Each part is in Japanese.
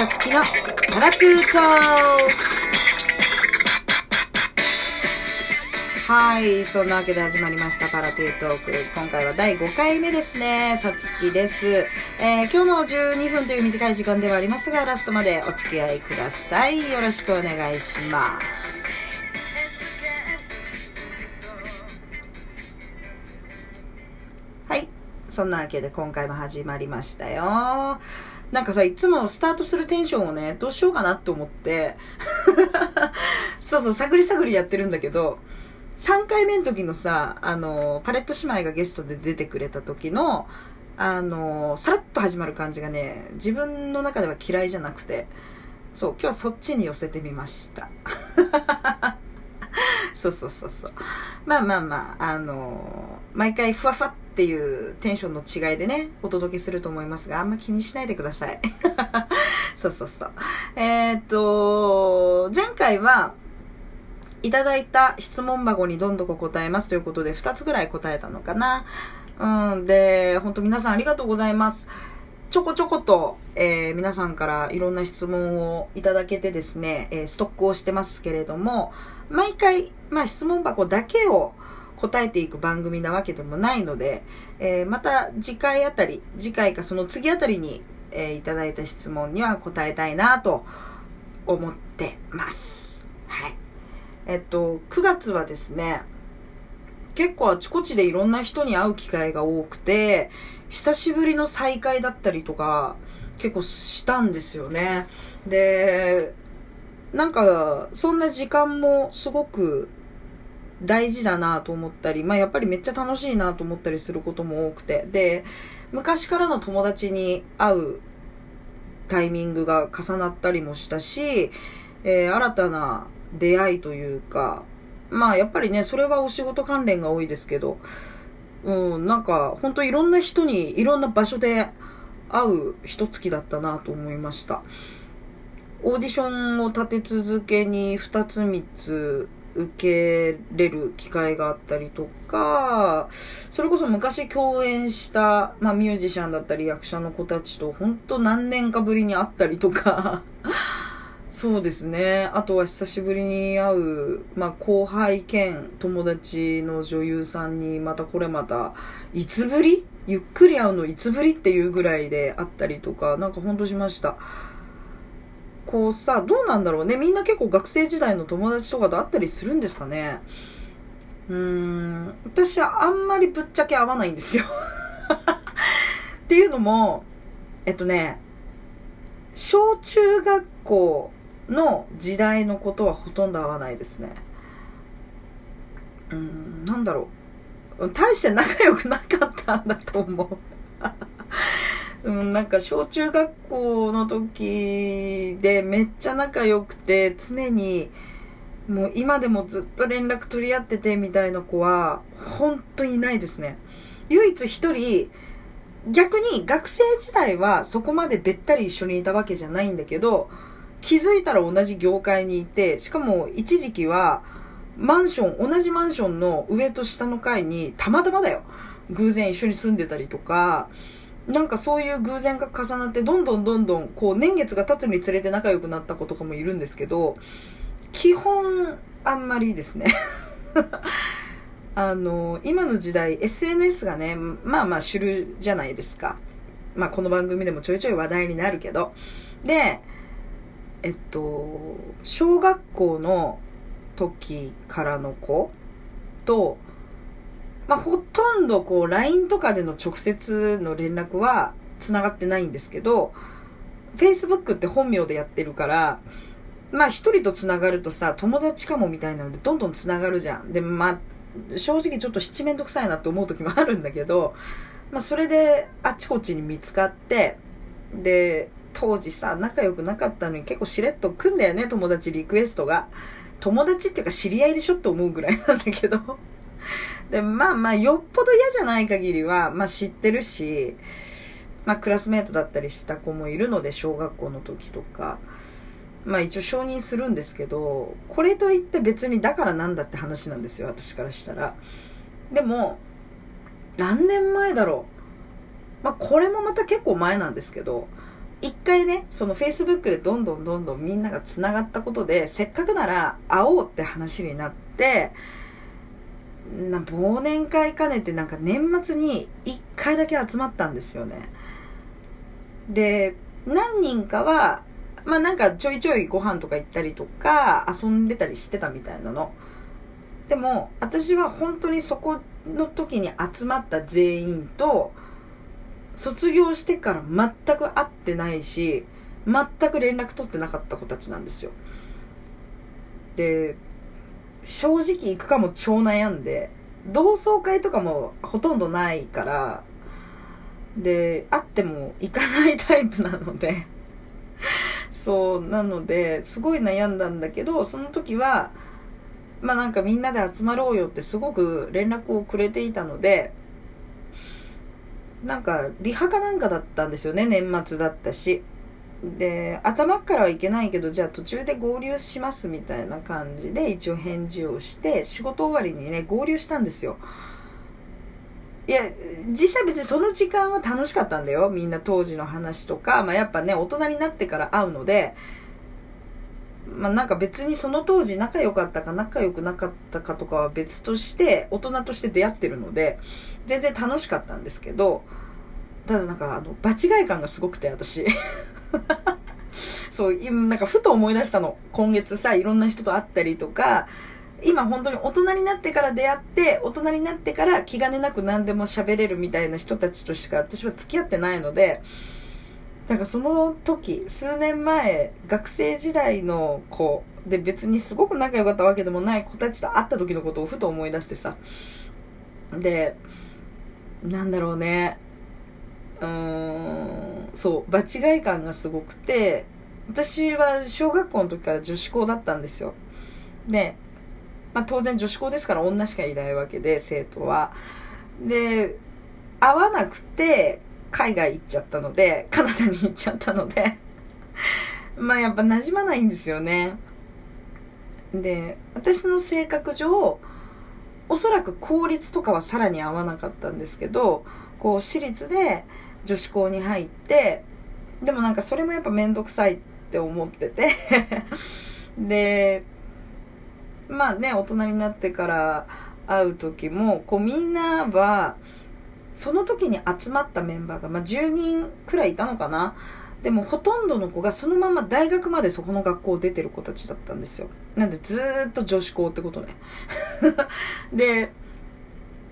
さつきのパラトゥートはい、そんなわけで始まりましたパラトゥートーク。今回は第5回目ですね。さつきです。えー今日も12分という短い時間ではありますが、ラストまでお付き合いください。よろしくお願いします。はい。そんなわけで今回も始まりましたよ。なんかさ、いつもスタートするテンションをね、どうしようかなって思って、そうそう、探り探りやってるんだけど、3回目の時のさ、あの、パレット姉妹がゲストで出てくれた時の、あの、さらっと始まる感じがね、自分の中では嫌いじゃなくて、そう、今日はそっちに寄せてみました。そうそうそうそう。まあまあまあ、あの毎回ふわふわっていうテンションの違いでね、お届けすると思いますが、あんま気にしないでください。そうそうそう。えーっと、前回は、いただいた質問箱にどんどこ答えますということで、2つぐらい答えたのかな。うん、で、本当皆さんありがとうございます。ちょこちょこと、えー皆さんからいろんな質問をいただけてですね、えーストックをしてますけれども、毎回、まあ質問箱だけを答えていく番組なわけでもないので、えーまた次回あたり、次回かその次あたりに、えーいただいた質問には答えたいなと思ってます。はい。えっと、9月はですね、結構あちこちでいろんな人に会う機会が多くて、久しぶりの再会だったりとか、結構したんですよね。で、なんか、そんな時間もすごく大事だなと思ったり、まあやっぱりめっちゃ楽しいなと思ったりすることも多くて、で、昔からの友達に会うタイミングが重なったりもしたし、えー新たな出会いというか、まあやっぱりね、それはお仕事関連が多いですけど、うん、なんか本当いろんな人にいろんな場所で会う一月だったなと思いました。オーディションを立て続けに2つ3つ受けれる機会があったりとか、それこそ昔共演した、まあ、ミュージシャンだったり役者の子たちと本当何年かぶりに会ったりとか、そうですね。あとは久しぶりに会う、まあ、後輩兼友達の女優さんにまたこれまた、いつぶり？ゆっくり会うのいつぶり？っていうぐらいで会ったりとか、なんかほんとしました。こうさ、どうなんだろうね。みんな結構学生時代の友達とかと会ったりするんですかね。うーん、私はあんまりぶっちゃけ会わないんですよ。っていうのも、えっとね、小中学校の時代のことはほとんど会わないですね。うーん、なんだろう。大して仲良くなかったんだと思う。うん、なんか小中学校の時でめっちゃ仲良くて常にもう今でもずっと連絡取り合っててみたいな子は本当にいないですね。唯一一人逆に学生時代はそこまでべったり一緒にいたわけじゃないんだけど気づいたら同じ業界にいてしかも一時期はマンション同じマンションの上と下の階にたまたまだよ偶然一緒に住んでたりとかなんかそういう偶然が重なってどんどんどんどんこう年月が経つにつれて仲良くなった子とかもいるんですけど基本あんまりですね。あの今の時代 SNS がねまあまあ主流じゃないですか。まあこの番組でもちょいちょい話題になるけど。でえっと小学校の時からの子とまあ、ほとんどこう LINE とかでの直接の連絡は繋がってないんですけど Facebook って本名でやってるからまあ一人と繋がるとさ友達かもみたいなのでどんどん繋がるじゃん。でまあ正直ちょっと七面倒くさいなって思う時もあるんだけどまあそれであっちこっちに見つかってで当時さ仲良くなかったのに結構しれっと来んだよね友達リクエストが。友達っていうか知り合いでしょって思うぐらいなんだけど。で、まあまあ、よっぽど嫌じゃない限りは、まあ知ってるし、まあクラスメートだったりした子もいるので、小学校の時とか。まあ一応承認するんですけど、これといって別にだからなんだって話なんですよ、私からしたら。でも、何年前だろう。まあこれもまた結構前なんですけど、一回ね、その Facebook でどんどんどんどんみんなが繋がったことで、せっかくなら会おうって話になって、な忘年会兼ねてなんか年末に一回だけ集まったんですよね。で、何人かは、まあなんかちょいちょいご飯とか行ったりとか遊んでたりしてたみたいなの。でも私は本当にそこの時に集まった全員と卒業してから全く会ってないし全く連絡取ってなかった子たちなんですよ。で、正直行くかも超悩んで、同窓会とかもほとんどないから、で、会っても行かないタイプなので そう、なので、すごい悩んだんだけど、その時は、まあなんかみんなで集まろうよってすごく連絡をくれていたので、なんかリハかなんかだったんですよね、年末だったし。で、頭からはいけないけど、じゃあ途中で合流しますみたいな感じで一応返事をして、仕事終わりにね、合流したんですよ。いや、実際別にその時間は楽しかったんだよ。みんな当時の話とか、まあやっぱね、大人になってから会うので、まあなんか別にその当時仲良かったか仲良くなかったかとかは別として、大人として出会ってるので、全然楽しかったんですけど、ただなんかあの、場違い感がすごくて、私。そう、なんかふと思い出したの。今月さ、いろんな人と会ったりとか、今本当に大人になってから出会って、大人になってから気兼ねなく何でも喋れるみたいな人たちとしか私は付き合ってないので、なんかその時、数年前、学生時代の子で別にすごく仲良かったわけでもない子たちと会った時のことをふと思い出してさ。で、なんだろうね。うん、そう、場違い感がすごくて、私は小学校の時から女子校だったんですよ。で、まあ当然女子校ですから女しかいないわけで、生徒は。で、会わなくて海外行っちゃったので、カナダに行っちゃったので まあやっぱ馴染まないんですよね。で、私の性格上、おそらく公立とかはさらに合わなかったんですけど、こう私立で女子校に入って、でもなんかそれもやっぱめんどくさいって思ってて で、まあね、大人になってから会う時も、こうみんなは、その時に集まったメンバーが、まあ10人くらいいたのかなでもほとんどの子がそのまま大学までそこの学校を出てる子たちだったんですよ。なんでずーっと女子校ってことね。で、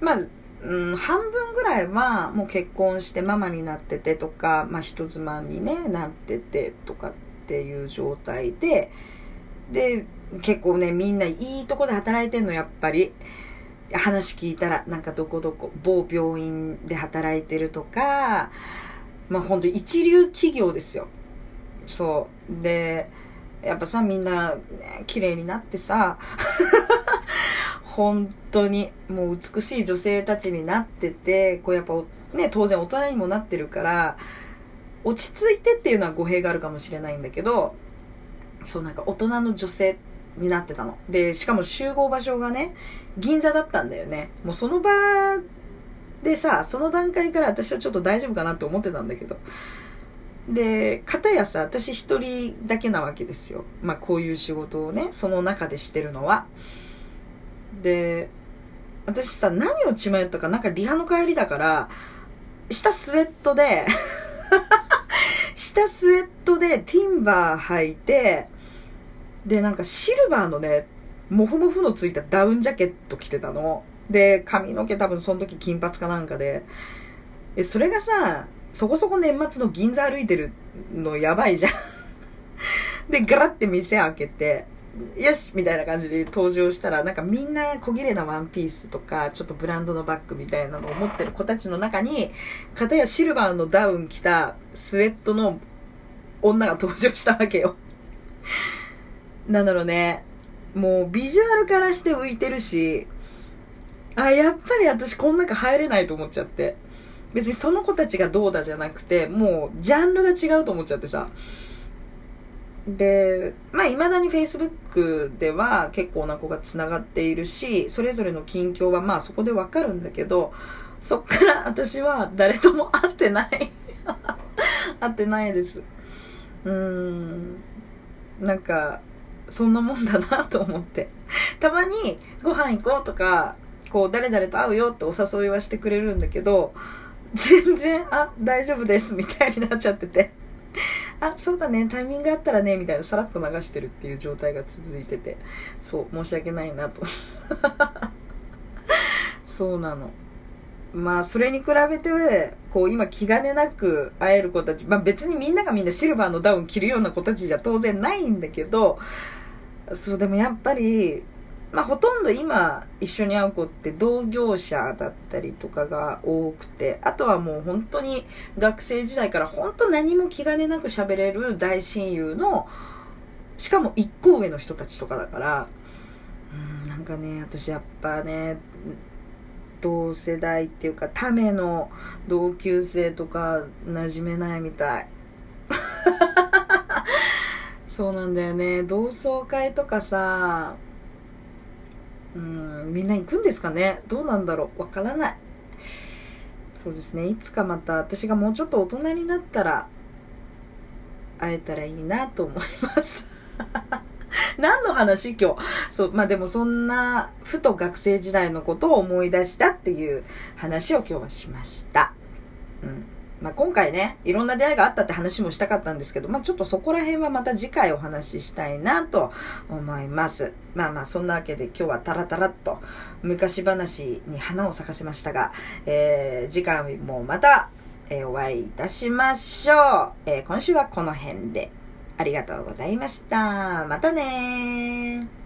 まあ、うん、半分ぐらいはもう結婚してママになっててとか、まあ人妻にね、なっててとかっていう状態で、で、結構ね、みんないいとこで働いてんの、やっぱり。話聞いたら、なんかどこどこ、某病院で働いてるとか、まあ本当一流企業ですよ。そう。で、やっぱさ、みんな、ね、綺麗になってさ、本当にもう美しい女性たちになってて、こうやっぱね、当然大人にもなってるから、落ち着いてっていうのは語弊があるかもしれないんだけど、そうなんか大人の女性になってたの。で、しかも集合場所がね、銀座だったんだよね。もうその場でさ、その段階から私はちょっと大丈夫かなって思ってたんだけど。で、かたやさ、私一人だけなわけですよ。まあこういう仕事をね、その中でしてるのは。で、私さ、何を血迷ったか、なんかリハの帰りだから、下スウェットで 下スウェットでティンバー履いて、で、なんかシルバーのね、モフモフのついたダウンジャケット着てたの。で、髪の毛多分その時金髪かなんかで。え、それがさ、そこそこ年末の銀座歩いてるのやばいじゃんで、ガラって店開けて、よしみたいな感じで登場したら、なんかみんな小綺麗なワンピースとか、ちょっとブランドのバッグみたいなのを持ってる子たちの中に、片やシルバーのダウン着たスウェットの女が登場したわけよ。なんだろうね。もうビジュアルからして浮いてるし、あ、やっぱり私この中入れないと思っちゃって。別にその子たちがどうだじゃなくて、もうジャンルが違うと思っちゃってさ。で、まあ、未だに Facebook では結構な子が繋がっているし、それぞれの近況はまあそこでわかるんだけど、そっから私は誰とも会ってない 会ってないです。うーん。なんか、そんなもんだなと思って。たまにご飯行こうとか、こう誰々と会うよってお誘いはしてくれるんだけど、全然、あ、大丈夫ですみたいになっちゃってて。あ、そうだね、タイミングあったらね、みたいなさらっと流してるっていう状態が続いてて、そう、申し訳ないなと。そうなの。まあ、それに比べて、こう、今気兼ねなく会える子たち、まあ別にみんながみんなシルバーのダウン着るような子たちじゃ当然ないんだけど、そう、でもやっぱり、まあほとんど今一緒に会う子って同業者だったりとかが多くて、あとはもう本当に学生時代から本当何も気兼ねなく喋れる大親友の、しかも一個上の人たちとかだから、うん、なんかね、私やっぱね、同世代っていうか、ための同級生とか馴染めないみたい。そうなんだよね。同窓会とかさ、うん、みんな行くんですかね？どうなんだろう？わからない。そうですね。いつかまた私がもうちょっと大人になったら会えたらいいなと思います。何の話今日？そう、まあでもそんな、ふと学生時代のことを思い出したっていう話を今日はしました。うん。まあ、今回ね、いろんな出会いがあったって話もしたかったんですけど、まあ、ちょっとそこら辺はまた次回お話ししたいなと思います。まあまあ、そんなわけで今日はタラタラっと昔話に花を咲かせましたが、えー、次回もまた、えー、お会いいたしましょう。えー、今週はこの辺でありがとうございました。またね